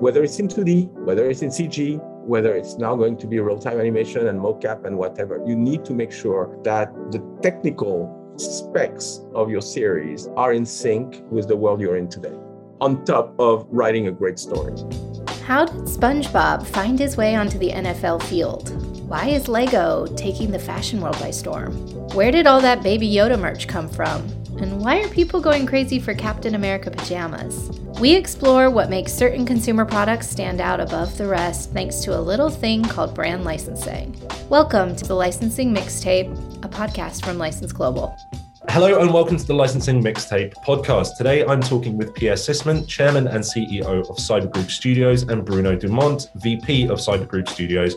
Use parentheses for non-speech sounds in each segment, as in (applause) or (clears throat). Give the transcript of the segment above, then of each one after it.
whether it's in 2D, whether it's in CG, whether it's now going to be real time animation and mocap and whatever, you need to make sure that the technical specs of your series are in sync with the world you're in today, on top of writing a great story. How did SpongeBob find his way onto the NFL field? Why is Lego taking the fashion world by storm? Where did all that Baby Yoda merch come from? And why are people going crazy for Captain America pajamas? We explore what makes certain consumer products stand out above the rest thanks to a little thing called brand licensing. Welcome to the Licensing Mixtape, a podcast from License Global. Hello and welcome to the Licensing Mixtape podcast. Today I'm talking with Pierre Sissmann, Chairman and CEO of Cyber Group Studios, and Bruno d'Aumont, VP of Cyber Group Studios.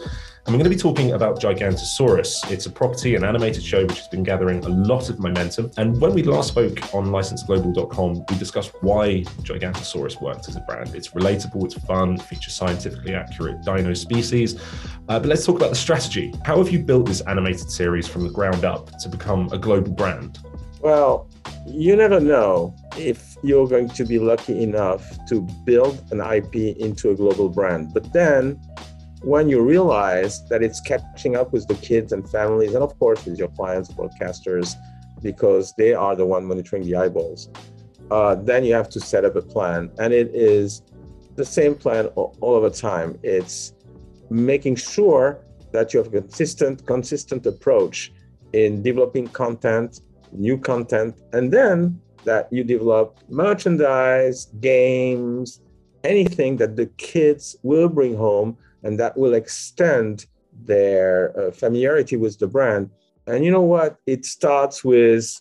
And we're going to be talking about Gigantosaurus. It's a property, an animated show which has been gathering a lot of momentum. And when we last spoke on licenseglobal.com, we discussed why Gigantosaurus worked as a brand. It's relatable, it's fun, features scientifically accurate dino species. Uh, but let's talk about the strategy. How have you built this animated series from the ground up to become a global brand? Well, you never know if you're going to be lucky enough to build an IP into a global brand. But then when you realize that it's catching up with the kids and families, and of course with your clients, broadcasters, because they are the one monitoring the eyeballs, uh, then you have to set up a plan. And it is the same plan all, all the time. It's making sure that you have a consistent, consistent approach in developing content new content, and then that you develop merchandise, games, anything that the kids will bring home and that will extend their uh, familiarity with the brand. And you know what? It starts with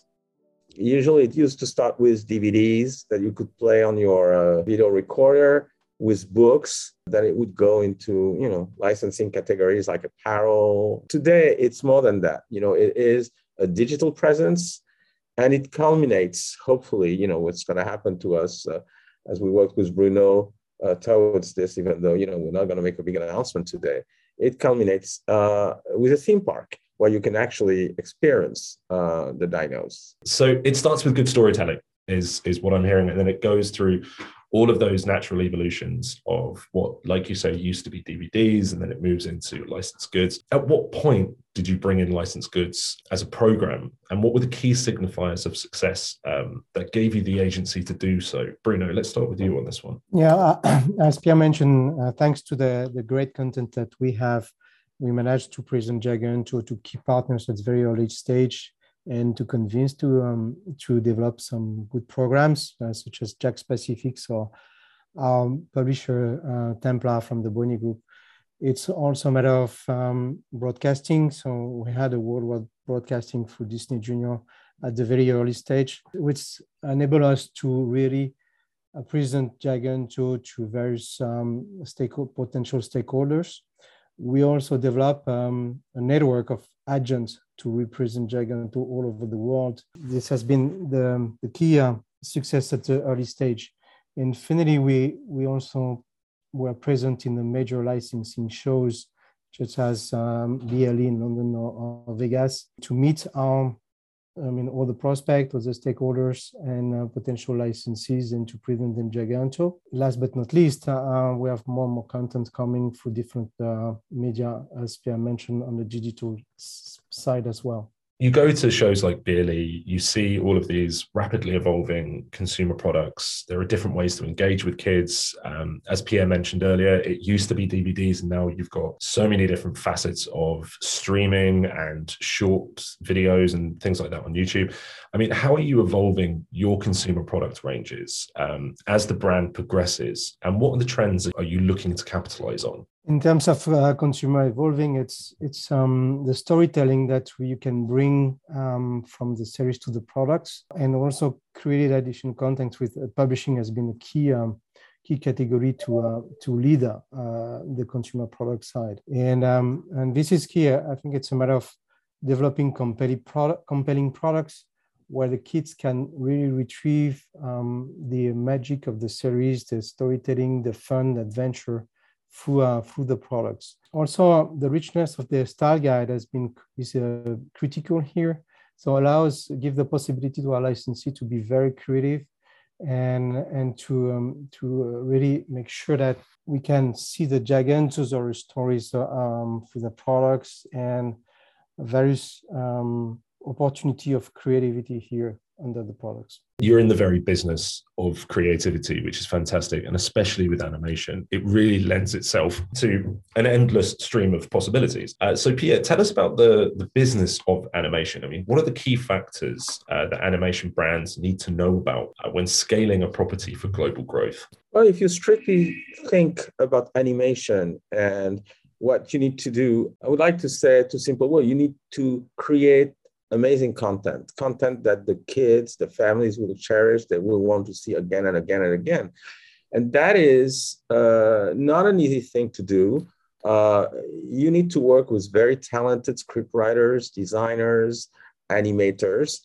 usually it used to start with DVDs that you could play on your uh, video recorder with books that it would go into you know licensing categories like apparel today it's more than that you know it is a digital presence and it culminates hopefully you know what's going to happen to us uh, as we work with bruno uh, towards this even though you know we're not going to make a big announcement today. It culminates uh, with a theme park where you can actually experience uh, the dinos. So it starts with good storytelling is is what i'm hearing and then it goes through all of those natural evolutions of what, like you say, used to be DVDs and then it moves into licensed goods. At what point did you bring in licensed goods as a program? And what were the key signifiers of success um, that gave you the agency to do so? Bruno, let's start with you on this one. Yeah, uh, (clears throat) as Pierre mentioned, uh, thanks to the, the great content that we have, we managed to present Dragon to, to key partners at very early stage and to convince to um, to develop some good programs uh, such as Jakks Pacific or um, publisher uh, Templar from the Bonnier Group. It's also a matter of um, broadcasting. So we had a worldwide broadcasting for Disney Junior at the very early stage, which enabled us to really uh, present Giganto to various um, potential stakeholders. We also develop um, a network of agents to represent Giganto all over the world. This has been the, the key uh, success at the early stage. In Infinity, we, we also were present in the major licensing shows, such as um, BLE in London or, or, Vegas, to meet our I mean, all the prospects, all the stakeholders, and uh, potential licensees, and to present them Giganto. Last but not least, uh, uh, we have more and more content coming through different uh, media, as Pierre mentioned, on the digital side as well you go to shows like BLE, you see all of these rapidly evolving consumer products. There are different ways to engage with kids. Um, as Pierre mentioned earlier, it used to be DVDs, and now you've got so many different facets of streaming and short videos and things like that on YouTube. I mean, how are you evolving your consumer product ranges um, as the brand progresses? And what are the trends are you looking to capitalize on? In terms of uh, consumer evolving, it's it's um, the storytelling that you can bring um, from the series to the products, and also created additional content with uh, publishing has been a key um, key category to uh, to lead uh, the consumer product side, and um, and this is key. I think it's a matter of developing compelling product compelling products where the kids can really retrieve um, the magic of the series, the storytelling, the fun, the adventure through, uh, through the products. Also, uh, the richness of the style guide has been is uh, critical here. So allows give the possibility to our licensee to be very creative and and to um, to uh, really make sure that we can see the Gigantosaurus stories um, for the products and various um, opportunity of creativity here under the products. You're in the very business of creativity, which is fantastic. And especially with animation, it really lends itself to an endless stream of possibilities. Uh, so, Pierre, tell us about the, the business of animation. I mean, what are the key factors uh, that animation brands need to know about uh, when scaling a property for global growth? Well, if you strictly think about animation and what you need to do, I would like to say to simple well, you need to create amazing content, content that the kids, the families will cherish, that will want to see again and again and again. And that is uh, not an easy thing to do. Uh, you need to work with very talented scriptwriters, designers, animators,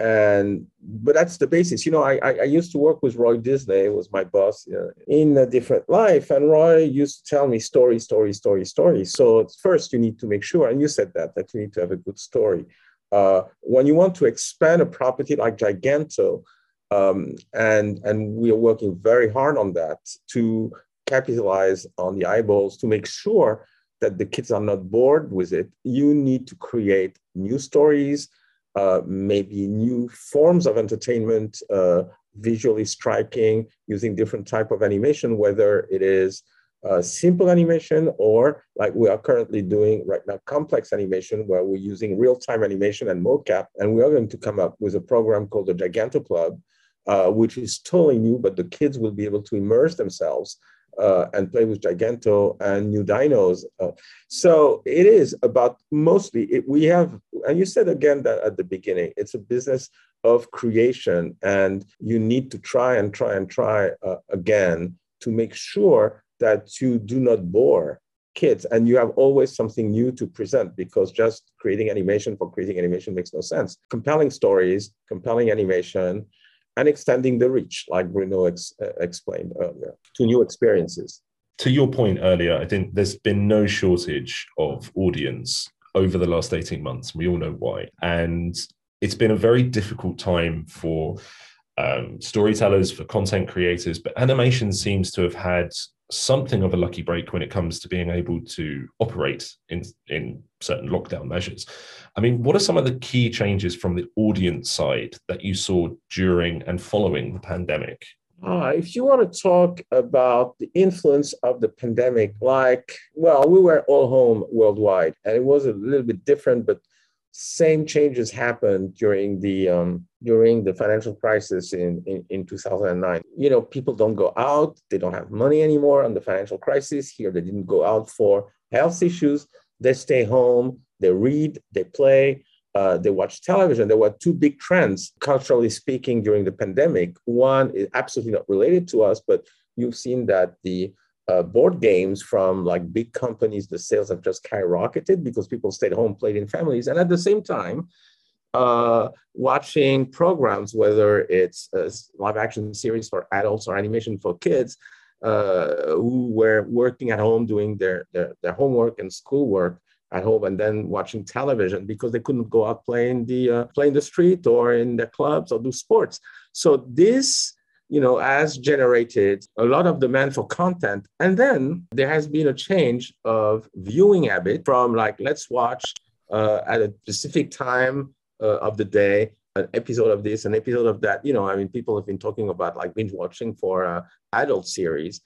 and but that's the basis. You know, I, I, I used to work with Roy Disney, was my boss uh, in a different life, and Roy used to tell me story, story, story, story. So first, you need to make sure, and you said that that you need to have a good story. Uh, when you want to expand a property like Giganto, um, and and we are working very hard on that to capitalize on the eyeballs to make sure that the kids are not bored with it. You need to create new stories, uh, maybe new forms of entertainment, uh, visually striking, using different type of animation, whether it is uh, simple animation or like we are currently doing right now, complex animation where we're using real-time animation and mocap. And we are going to come up with a program called the Giganto Club, uh, which is totally new, but the kids will be able to immerse themselves uh, and play with Giganto and new dinos. Uh, so it is about mostly, it, we have, and you said again that at the beginning, it's a business of creation and you need to try and try and try uh, again to make sure that you do not bore kids and you have always something new to present because just creating animation for creating animation makes no sense. Compelling stories, compelling animation, and extending the reach, like Bruno ex- uh, explained earlier, to new experiences. To your point earlier, I think there's been no shortage of audience over the last 18 months. We all know why. And it's been a very difficult time for um, storytellers, for content creators, but animation seems to have had something of a lucky break when it comes to being able to operate in in certain lockdown measures. I mean, what are some of the key changes from the audience side that you saw during and following the pandemic? Uh, if you want to talk about the influence of the pandemic, like, well, we were all home worldwide, and it was a little bit different, but same changes happened during the um, during the financial crisis in, in, in 2009 you know people don't go out they don't have money anymore on the financial crisis here they didn't go out for health issues. They stay home they read they play uh, they watch television. There were two big trends culturally speaking during the pandemic. One is absolutely not related to us but you've seen that the uh, board games from like big companies, the sales have just skyrocketed because people stayed home, played in families. And at the same time, uh, watching programs, whether it's a live action series for adults or animation for kids, uh, who were working at home doing their, their, their homework and schoolwork at home and then watching television because they couldn't go out playing the uh, the street or in the clubs or do sports. So this you know, has generated a lot of demand for content. And then there has been a change of viewing habit from like, let's watch uh, at a specific time uh, of the day an episode of this, an episode of that. You know, I mean, people have been talking about like binge watching for uh, adult series.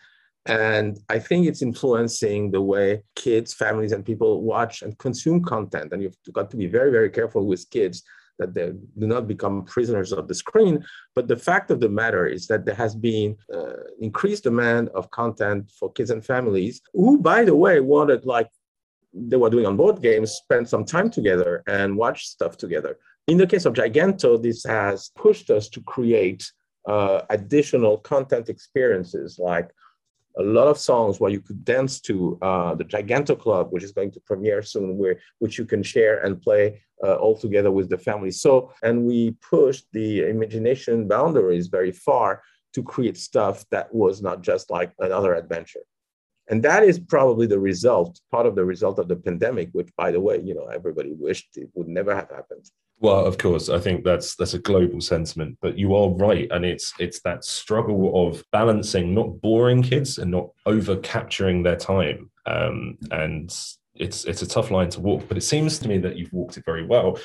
And I think it's influencing the way kids, families, and people watch and consume content. And you've got to be very, very careful with kids that they do not become prisoners of the screen. But the fact of the matter is that there has been uh, increased demand of content for kids and families who, by the way, wanted like they were doing on board games, spend some time together and watch stuff together. In the case of Giganto, this has pushed us to create uh, additional content experiences like a lot of songs where you could dance to uh, the Giganto Club, which is going to premiere soon, where which you can share and play uh, all together with the family. So, and we pushed the imagination boundaries very far to create stuff that was not just like another adventure. And that is probably the result, part of the result of the pandemic, which, by the way, you know, everybody wished it would never have happened. Well, of course, I think that's that's a global sentiment, but you are right, and it's it's that struggle of balancing not boring kids and not over capturing their time, um, and it's it's a tough line to walk. But it seems to me that you've walked it very well.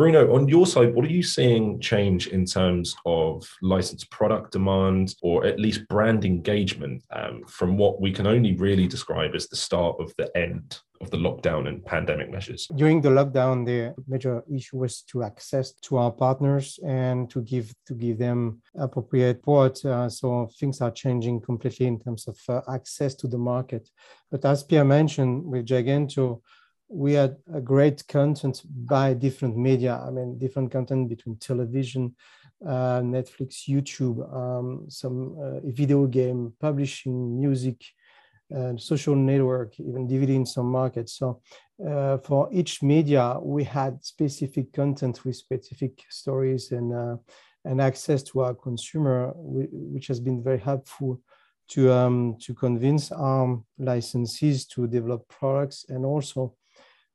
Bruno, on your side, what are you seeing change in terms of licensed product demand or at least brand engagement um, from what we can only really describe as the start of the end of the lockdown and pandemic measures? During the lockdown, the major issue was to access to our partners and to give to give them appropriate support. Uh, so things are changing completely in terms of uh, access to the market. But as Pierre mentioned, with Giganto, we had a great content by different media. I mean, different content between television, uh, Netflix, YouTube, um, some uh, video game, publishing, music, and social network, even DVD in some markets. So uh, for each media, we had specific content with specific stories and uh, and access to our consumer, which has been very helpful to um, to convince our licensees to develop products and also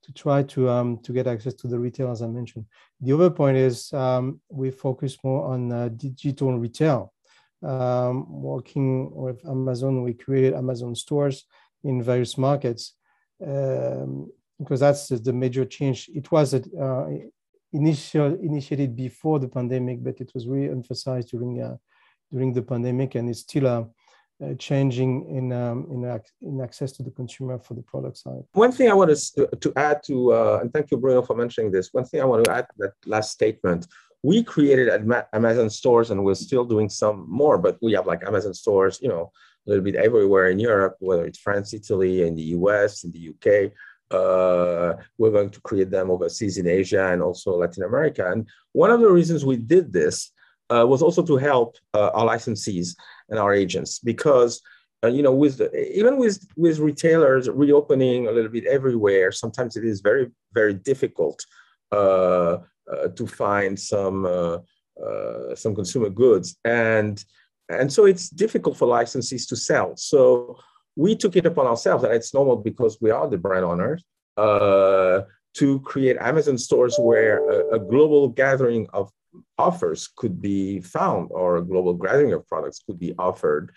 to try to um, to get access to the retail, as I mentioned. The other point is um, we focus more on uh, digital retail. Um, working with Amazon, we created Amazon stores in various markets um, because that's the major change. It was uh, initial, initiated before the pandemic, but it was really emphasized during uh, during the pandemic, and it's still a uh, changing in, um, in, ac- in access to the consumer for the product side. One thing I want to, to add to, uh, and thank you, Bruno, for mentioning this. One thing I want to add to that last statement. We created Amazon stores and we're still doing some more, but we have like Amazon stores, you know, a little bit everywhere in Europe, whether it's France, Italy, in the US, in the UK. Uh, we're going to create them overseas in Asia and also Latin America. And one of the reasons we did this uh, was also to help uh, our licensees and our agents. Because uh, you know with the, even with with retailers reopening a little bit everywhere sometimes it is very very difficult uh, uh, to find some uh, some consumer goods. And and so it's difficult for licensees to sell. So we took it upon ourselves and it's normal because we are the brand owners to create Amazon stores where a, a global gathering of offers could be found or a global gathering of products could be offered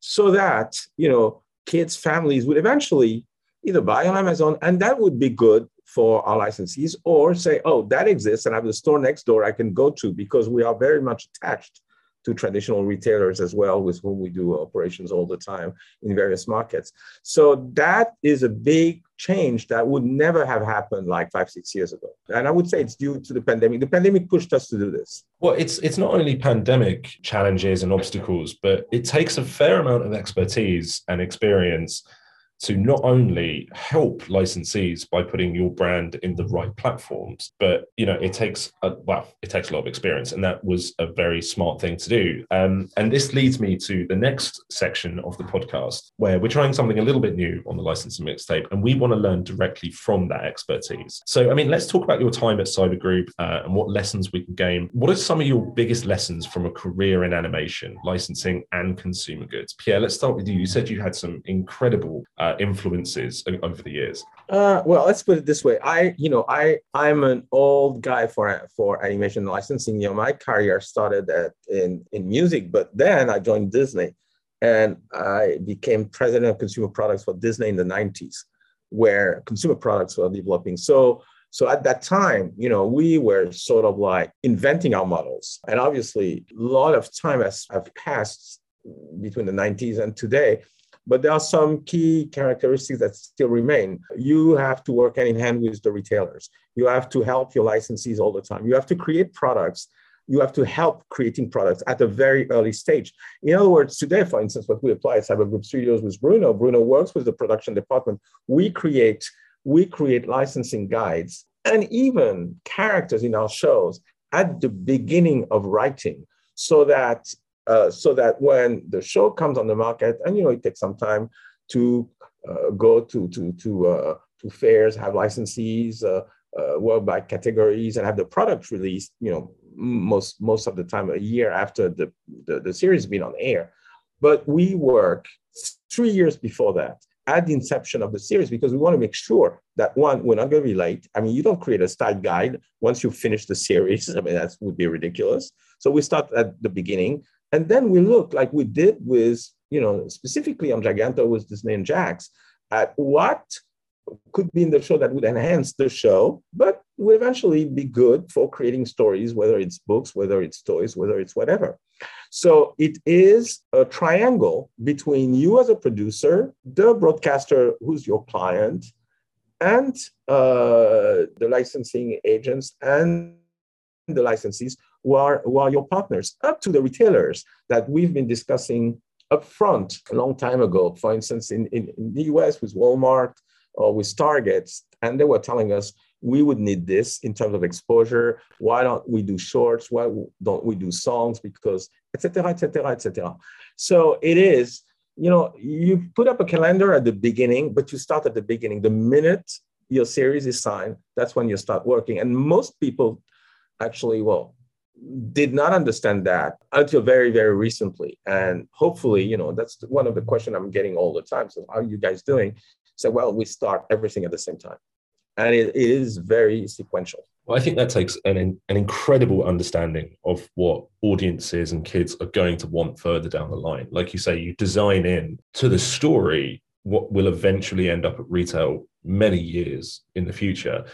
so that you know kids families would eventually either buy on amazon and that would be good for our licensees or say oh that exists and i have a store next door i can go to because we are very much attached to traditional retailers as well, with whom we do operations all the time in various markets. So that is a big change that would never have happened like five, six years ago. And I would say it's due to the pandemic. The pandemic pushed us to do this. Well, it's it's not only pandemic challenges and obstacles, but it takes a fair amount of expertise and experience to not only help licensees by putting your brand in the right platforms, but you know it takes a, well, it takes a lot of experience, and that was a very smart thing to do. Um, and this leads me to the next section of the podcast, where we're trying something a little bit new on the licensing mixtape, and we want to learn directly from that expertise. So, I mean, let's talk about your time at Cyber Group uh, and what lessons we can gain. What are some of your biggest lessons from a career in animation, licensing, and consumer goods? Pierre, let's start with you. You said you had some incredible. Uh, influences over the years? Uh, well, let's put it this way. I, you know, I I'm an old guy for for animation licensing. You know, my career started at in in music, but then I joined Disney, and I became president of consumer products for Disney in the '90s, where consumer products were developing. So. So at that time, you know, we were sort of like inventing our models. And obviously, a lot of time has, has passed between the 90s and today but there are some key characteristics that still remain. You have to work hand in hand with the retailers. You have to help your licensees all the time. You have to create products. You have to help creating products at a very early stage. In other words, today, for instance, what we apply at Cyber Group Studios with Bruno, Bruno works with the production department. We create, we create licensing guides and even characters in our shows at the beginning of writing so that uh, so that when the show comes on the market, and you know it takes some time to uh, go to to to uh, to fairs, have licensees, uh, uh, work by categories, and have the product released. You know, most most of the time a year after the the, the series has been on air. But we work three years before that at the inception of the series because we want to make sure that one, we're not going to be late. I mean, you don't create a style guide once you finish the series. (laughs) I mean, that would be ridiculous. So we start at the beginning, and then we look like we did with, you know, specifically on Giganto with Disney and Jakks, at what could be in the show that would enhance the show, but would eventually be good for creating stories, whether it's books, whether it's toys, whether it's whatever. So it is a triangle between you as a producer, the broadcaster who's your client, and uh, the licensing agents and the licensees who are, who are your partners, up to the retailers that we've been discussing upfront a long time ago. For instance, in, in, in the US with Walmart, or with targets, and they were telling us we would need this in terms of exposure. Why don't we do shorts? Why don't we do songs? Because etc. etc. etc. So it is, you know, you put up a calendar at the beginning, but you start at the beginning. The minute your series is signed, that's when you start working. And most people actually, well, did not understand that until very very recently and hopefully you know that's one of the questions i'm getting all the time so how are you guys doing so, well, we start everything at the same time. And it, it is very sequential. Well, I think that takes an, an incredible understanding of what audiences and kids are going to want further down the line. Like you say, you design in to the story what will eventually end up at retail many years in the future.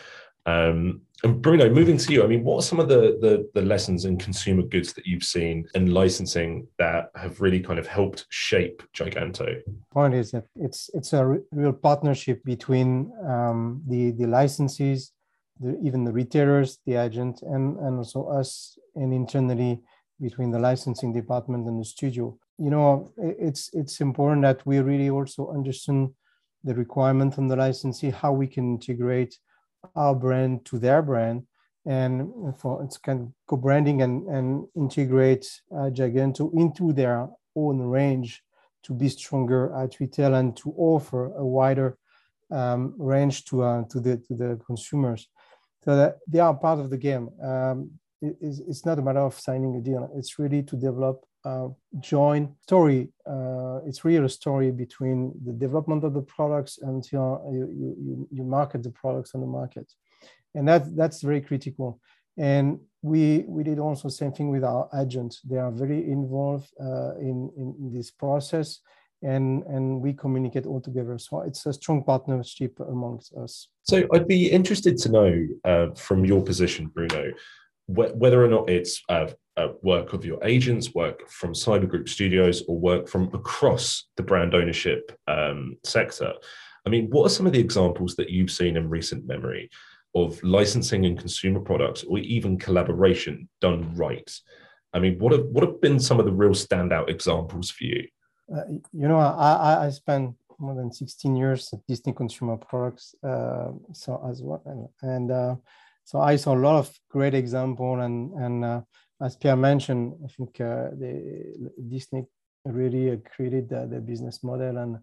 Um, and Bruno, moving to you, I mean, what are some of the, the, the lessons in consumer goods that you've seen in licensing that have really kind of helped shape Giganto? Point is that it's it's a real partnership between um, the the licensees, the, even the retailers, the agent, and and also us, and internally between the licensing department and the studio. You know, it's it's important that we really also understand the requirement from the licensee, how we can integrate our brand to their brand and for it's kind of co-branding and, and integrate uh, Giganto into their own range to be stronger at retail and to offer a wider um, range to uh, to the to the consumers, so that they are part of the game. Um, it, it's, it's not a matter of signing a deal; it's really to develop uh, joint story. Uh, it's really a story between the development of the products until you, you, you market the products on the market. And that, that's very critical. And we, we did also same thing with our agents. They are very involved uh, in, in this process and, and we communicate all together. So it's a strong partnership amongst us. So I'd be interested to know uh, from your position, Bruno, wh- whether or not it's uh, uh, work of your agents, work from Cyber Group Studios, or work from across the brand ownership um, sector. I mean, what are some of the examples that you've seen in recent memory of licensing and consumer products, or even collaboration done right? I mean, what have what have been some of the real standout examples for you? Uh, you know, I, I spent more than 16 years at Disney Consumer Products, uh, so as well, and, uh, so I saw a lot of great example and and uh, as Pierre mentioned, I think uh, the, Disney really created the, the, business model and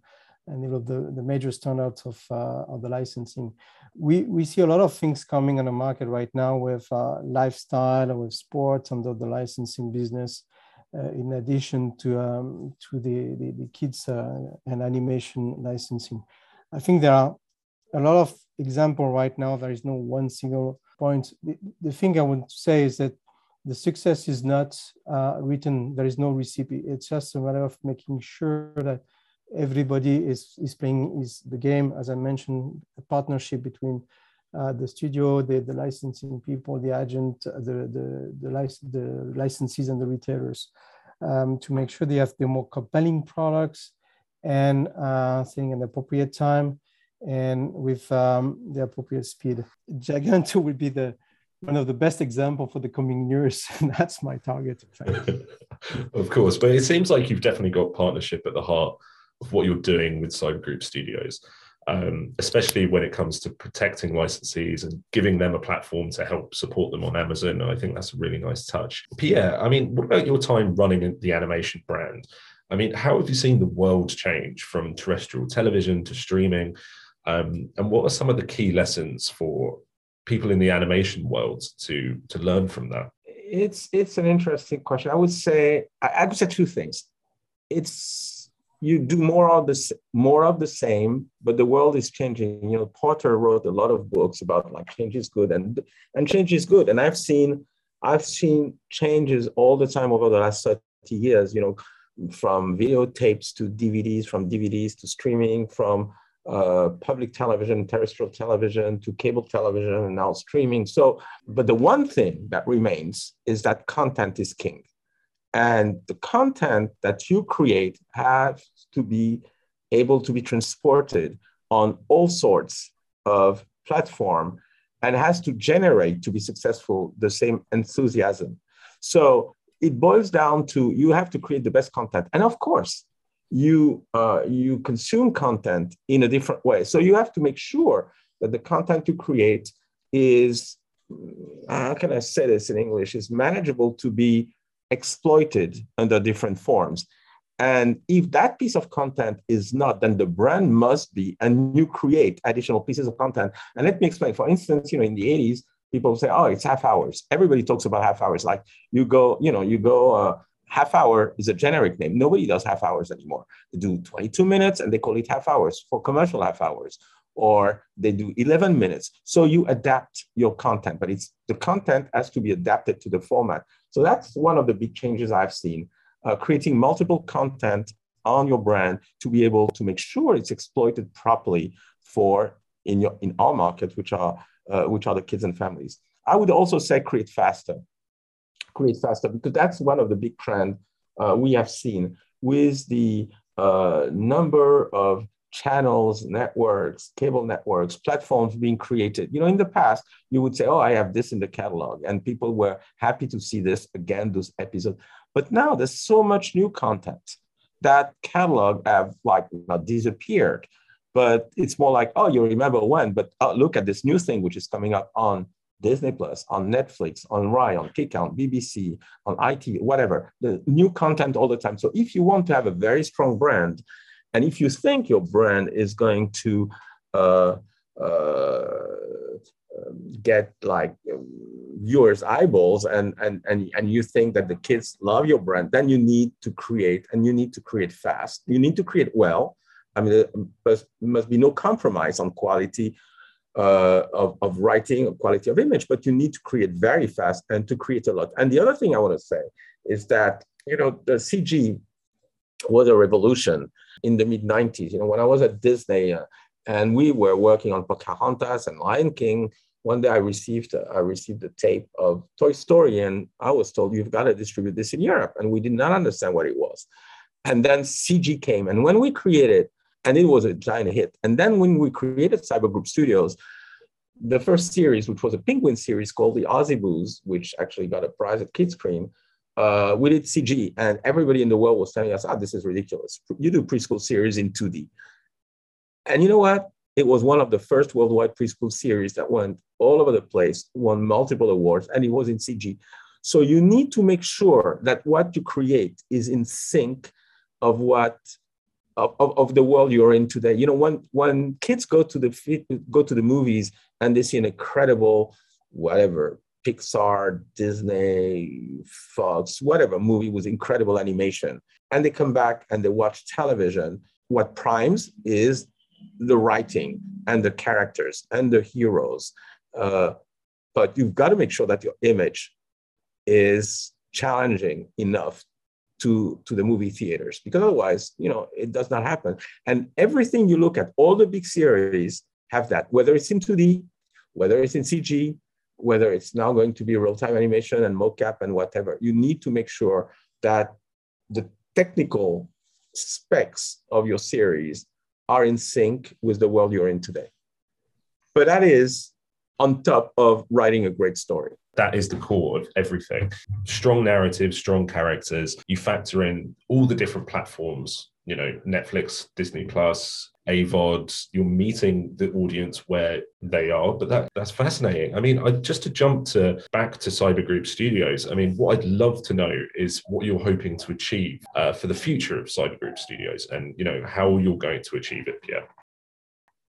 and know, the, the major standards of, uh, of the licensing. We, we see a lot of things coming on the market right now with uh, lifestyle, with sports under the licensing business, uh, in addition to, um, to the, the, the kids uh, and animation licensing. I think there are a lot of example right now. There is no one single The, the thing I would say is that the success is not uh, written, there is no recipe. It's just a matter of making sure that everybody is, is playing is the game. As I mentioned, a partnership between uh, the studio, the, the licensing people, the agent, uh, the, the, the, lic- the licensees and the retailers um, to make sure they have the more compelling products and uh, saying an appropriate time and with um, the appropriate speed. Giganto (laughs) will be the one of the best example for the coming years. And (laughs) that's my target. (laughs) of course, but it seems like you've definitely got partnership at the heart of what you're doing with Cyber Group Studios, um, especially when it comes to protecting licensees and giving them a platform to help support them on Amazon. I think that's a really nice touch. Pierre, I mean, what about your time running the animation brand? I mean, how have you seen the world change from terrestrial television to streaming? Um, and what are some of the key lessons for people in the animation world to to learn from that? It's it's an interesting question. I would say I, I would say two things. It's you do more of the more of the same, but the world is changing. You know, Porter wrote a lot of books about like change is good and and change is good. And I've seen I've seen changes all the time over the last 30 years, you know, from videotapes to DVDs, from DVDs to streaming, from uh, public television, terrestrial television to cable television, and now streaming. So, but the one thing that remains is that content is king. And the content that you create has to be able to be transported on all sorts of platform and has to generate to be successful the same enthusiasm. So it boils down to you have to create the best content. And of course, you uh, you consume content in a different way. So you have to make sure that the content you create is how can I say this in English is manageable to be exploited under different forms. And if that piece of content is not, then the brand must be, and you create additional pieces of content. And let me explain. For instance, you know, in the 80s, people say, oh, it's half hours. Everybody talks about half hours. Like you go, you know, you go, uh, half hour is a generic name. Nobody does half hours anymore. They do 22 minutes and they call it half hours for commercial half hours, or they do 11 minutes. So you adapt your content, but it's the content has to be adapted to the format. So that's one of the big changes I've seen. Uh, creating multiple content on your brand to be able to make sure it's exploited properly for in your in our market, which are uh, which are the kids and families. I would also say create faster, create faster because that's one of the big trends uh, we have seen with the uh, number of channels, networks, cable networks, platforms being created. You know, in the past, you would say, oh, I have this in the catalog, and people were happy to see this again, those episodes. But now there's so much new content that catalog have like not disappeared, but it's more like, oh, you remember when, but oh, look at this new thing which is coming up on Disney Plus, on Netflix, on Rai, on KiKA on BBC, on IT, whatever. The new content all the time. So if you want to have a very strong brand, and if you think your brand is going to uh, uh, get like viewers eyeballs and, and and and you think that the kids love your brand then you need to create and you need to create fast you need to create well i mean there must be no compromise on quality uh, of, of writing quality of image but you need to create very fast and to create a lot and the other thing i want to say is that you know the cg was a revolution in the mid 90s. You know, when I was at Disney uh, and we were working on Pocahontas and Lion King, one day I received uh, I received a tape of Toy Story, and I was told you've got to distribute this in Europe, and we did not understand what it was. And then CG came, and when we created, and it was a giant hit. And then when we created Cyber Group Studios, the first series, which was a penguin series called the Ozie Boos, which actually got a prize at Kidscreen, uh, we did CG, and everybody in the world was telling us, "Ah, oh, this is ridiculous. You do preschool series in 2D." And you know what? It was one of the first worldwide preschool series that went all over the place, won multiple awards, and it was in CG. So you need to make sure that what you create is in sync of what of, of, the world you're in today. You know, when when kids go to the go to the movies and they see an incredible whatever Pixar, Disney, Fox, whatever movie with incredible animation. And they come back and they watch television. What primes is the writing and the characters and the heroes. Uh, but you've got to make sure that your image is challenging enough to, to the movie theaters because otherwise, you know, it does not happen. And everything you look at, all the big series have that, whether it's in 2D, whether it's in CG, whether it's now going to be real-time animation and mocap and whatever, you need to make sure that the technical specs of your series are in sync with the world you're in today. But that is on top of writing a great story. That is the core of everything. Strong narrative, strong characters. You factor in all the different platforms, you know, Netflix, Disney Plus, AVOD, you're meeting the audience where they are. But that that's fascinating. I mean, I, just to jump to back to Cyber Group Studios. I mean, what I'd love to know is what you're hoping to achieve uh, for the future of Cyber Group Studios, and you know how you're going to achieve it, Pierre.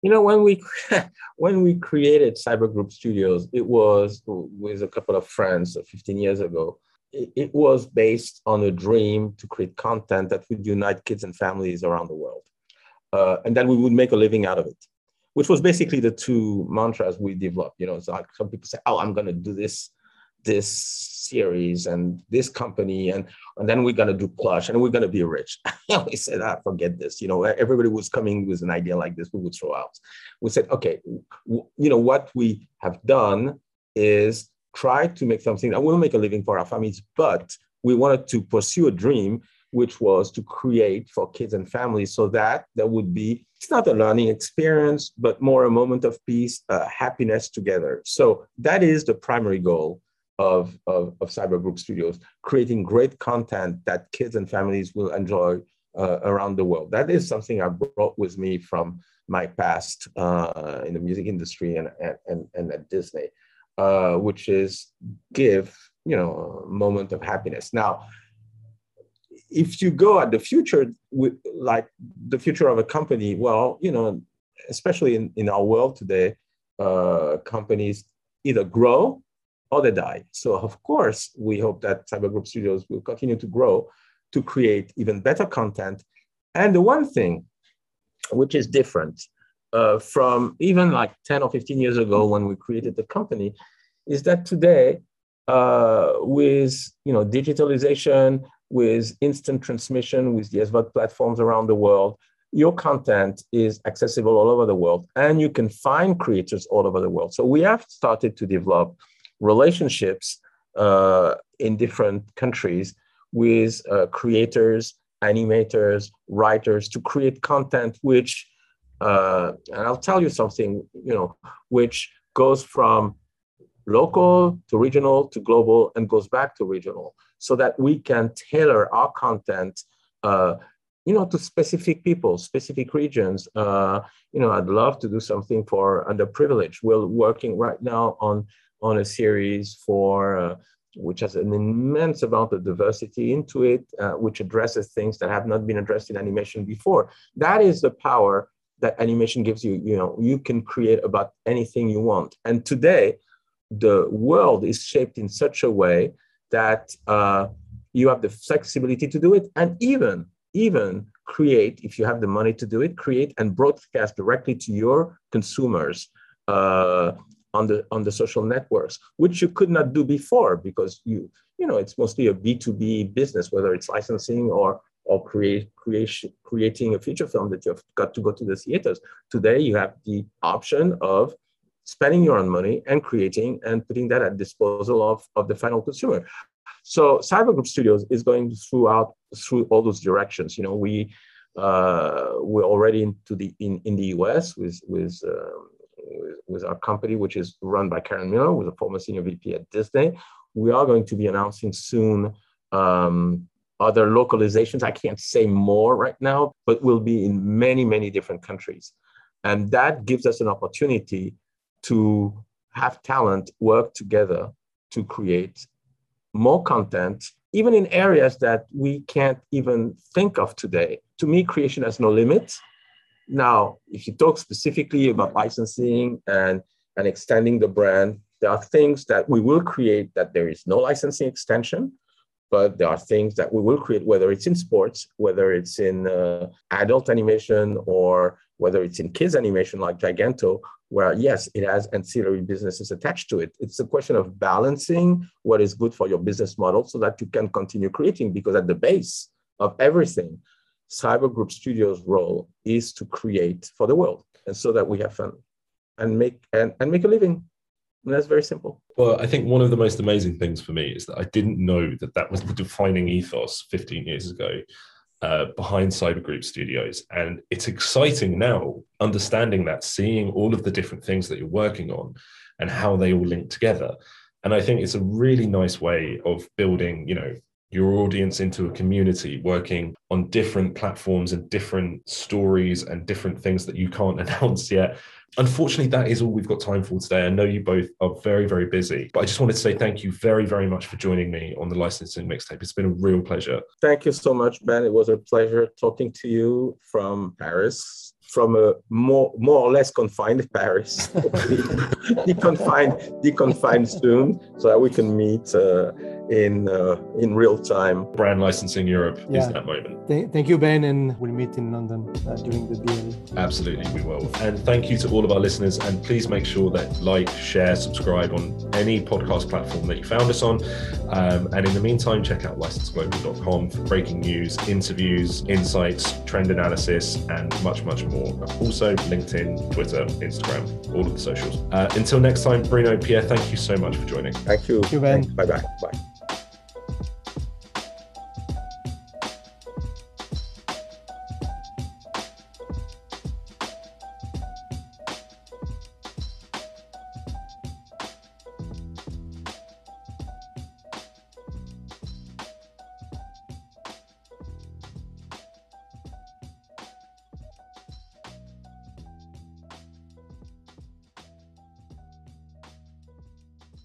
You know, when we (laughs) when we created Cyber Group Studios, it was with a couple of friends 15 years ago it was based on a dream to create content that would unite kids and families around the world. Uh, and then we would make a living out of it, which was basically the two mantras we developed. You know, it's like some people say, oh, I'm going to do this, this series and this company, and, and then we're going to do plush and we're going to be rich. (laughs) we said, ah, forget this. You know, everybody was coming with an idea like this, we would throw out. We said, okay, you know, what we have done is try to make something that will make a living for our families, but we wanted to pursue a dream which was to create for kids and families so that there would be it's not a learning experience but more a moment of peace uh, happiness together so that is the primary goal of, of, of cyber group studios creating great content that kids and families will enjoy uh, around the world that is something i brought with me from my past uh, in the music industry and, and, and at disney uh, which is give you know a moment of happiness. Now, if you go at the future, like the future of a company, well, you know, especially in, in our world today, uh, companies either grow they. So of course, we hope that Cyber Group Studios will continue to grow to create even better content. And the one thing which is different uh, from even like 10 or 15 years ago when we created the company is that today uh, with you know digitalization with instant transmission with the SVOD platforms around the world your content is accessible all over the world and you can find creators all over the world so we have started to develop relationships uh, in different countries with uh, creators animators writers to create content which uh, and I'll tell you something, you know, which goes from local to regional to global and goes back to regional so that we can tailor our content uh, you know to specific people specific regions. Uh, you know i'd love to do something for underprivileged. We're working right now on on a series for uh, which has an immense amount of diversity into it, uh, which addresses things that have not been addressed in animation before. That is the power that animation gives you you know you can create about anything you want and today the world is shaped in such a way that uh, you have the flexibility to do it and even even create if you have the money to do it create and broadcast directly to your consumers uh, on the on the social networks which you could not do before because you you know it's mostly a b2b business whether it's licensing or or create creation creating a feature film that you've got to go to the theaters. Today you have the option of spending your own money and creating and putting that at disposal of, of the final consumer. So Cyber Group Studios is going throughout through all those directions. You know, we uh, we're already into the in, in the US with with, uh, with, our company, which is run by Karen Miller, who's a former senior VP at Disney. We are going to be announcing soon um, other localizations. I can't say more right now, but we'll be in many, many different countries. And that gives us an opportunity to have talent work together to create more content, even in areas that we can't even think of today. To me, creation has no limits. Now, if you talk specifically about licensing and, and extending the brand, there are things that we will create that there is no licensing extension but there are things that we will create, whether it's in sports, whether it's in uh, adult animation, or whether it's in kids animation like Giganto, where yes, it has ancillary businesses attached to it. It's a question of balancing what is good for your business model so that you can continue creating, because at the base of everything, Cyber Group Studios' role is to create for the world, and so that we have fun and make and, and make a living. And that's very simple. Well, I think one of the most amazing things for me is that I didn't know that that was the defining ethos 15 years ago uh, behind Cyber Group Studios. And it's exciting now understanding that, seeing all of the different things that you're working on and how they all link together. And I think it's a really nice way of building, you know, your audience into a community working on different platforms and different stories and different things that you can't (laughs) announce yet Unfortunately, that is all we've got time for today. I know you both are very, very busy, but I just wanted to say thank you very, very much for joining me on the licensing mixtape. It's been a real pleasure. Thank you so much, Ben. It was a pleasure talking to you from Paris. from a more more or less confined (laughs) Paris, (laughs) deconfined deconfined soon, so that we can meet uh, in uh, in real time. Brand licensing Europe yeah. is that moment. Th- thank you, Ben, and we'll meet in London uh, during the deal. Absolutely, we will. And thank you to all of our listeners. And please make sure that like, share, subscribe on any podcast platform that you found us on. Um, and in the meantime, check out licenseglobal.com for breaking news, interviews, insights, trend analysis, and much, much more. Also, LinkedIn, Twitter, Instagram, all of the socials. Uh, until next time, Bruno, Pierre, thank you so much for joining. Thank you. Thank you, Ben. Bye bye. Bye.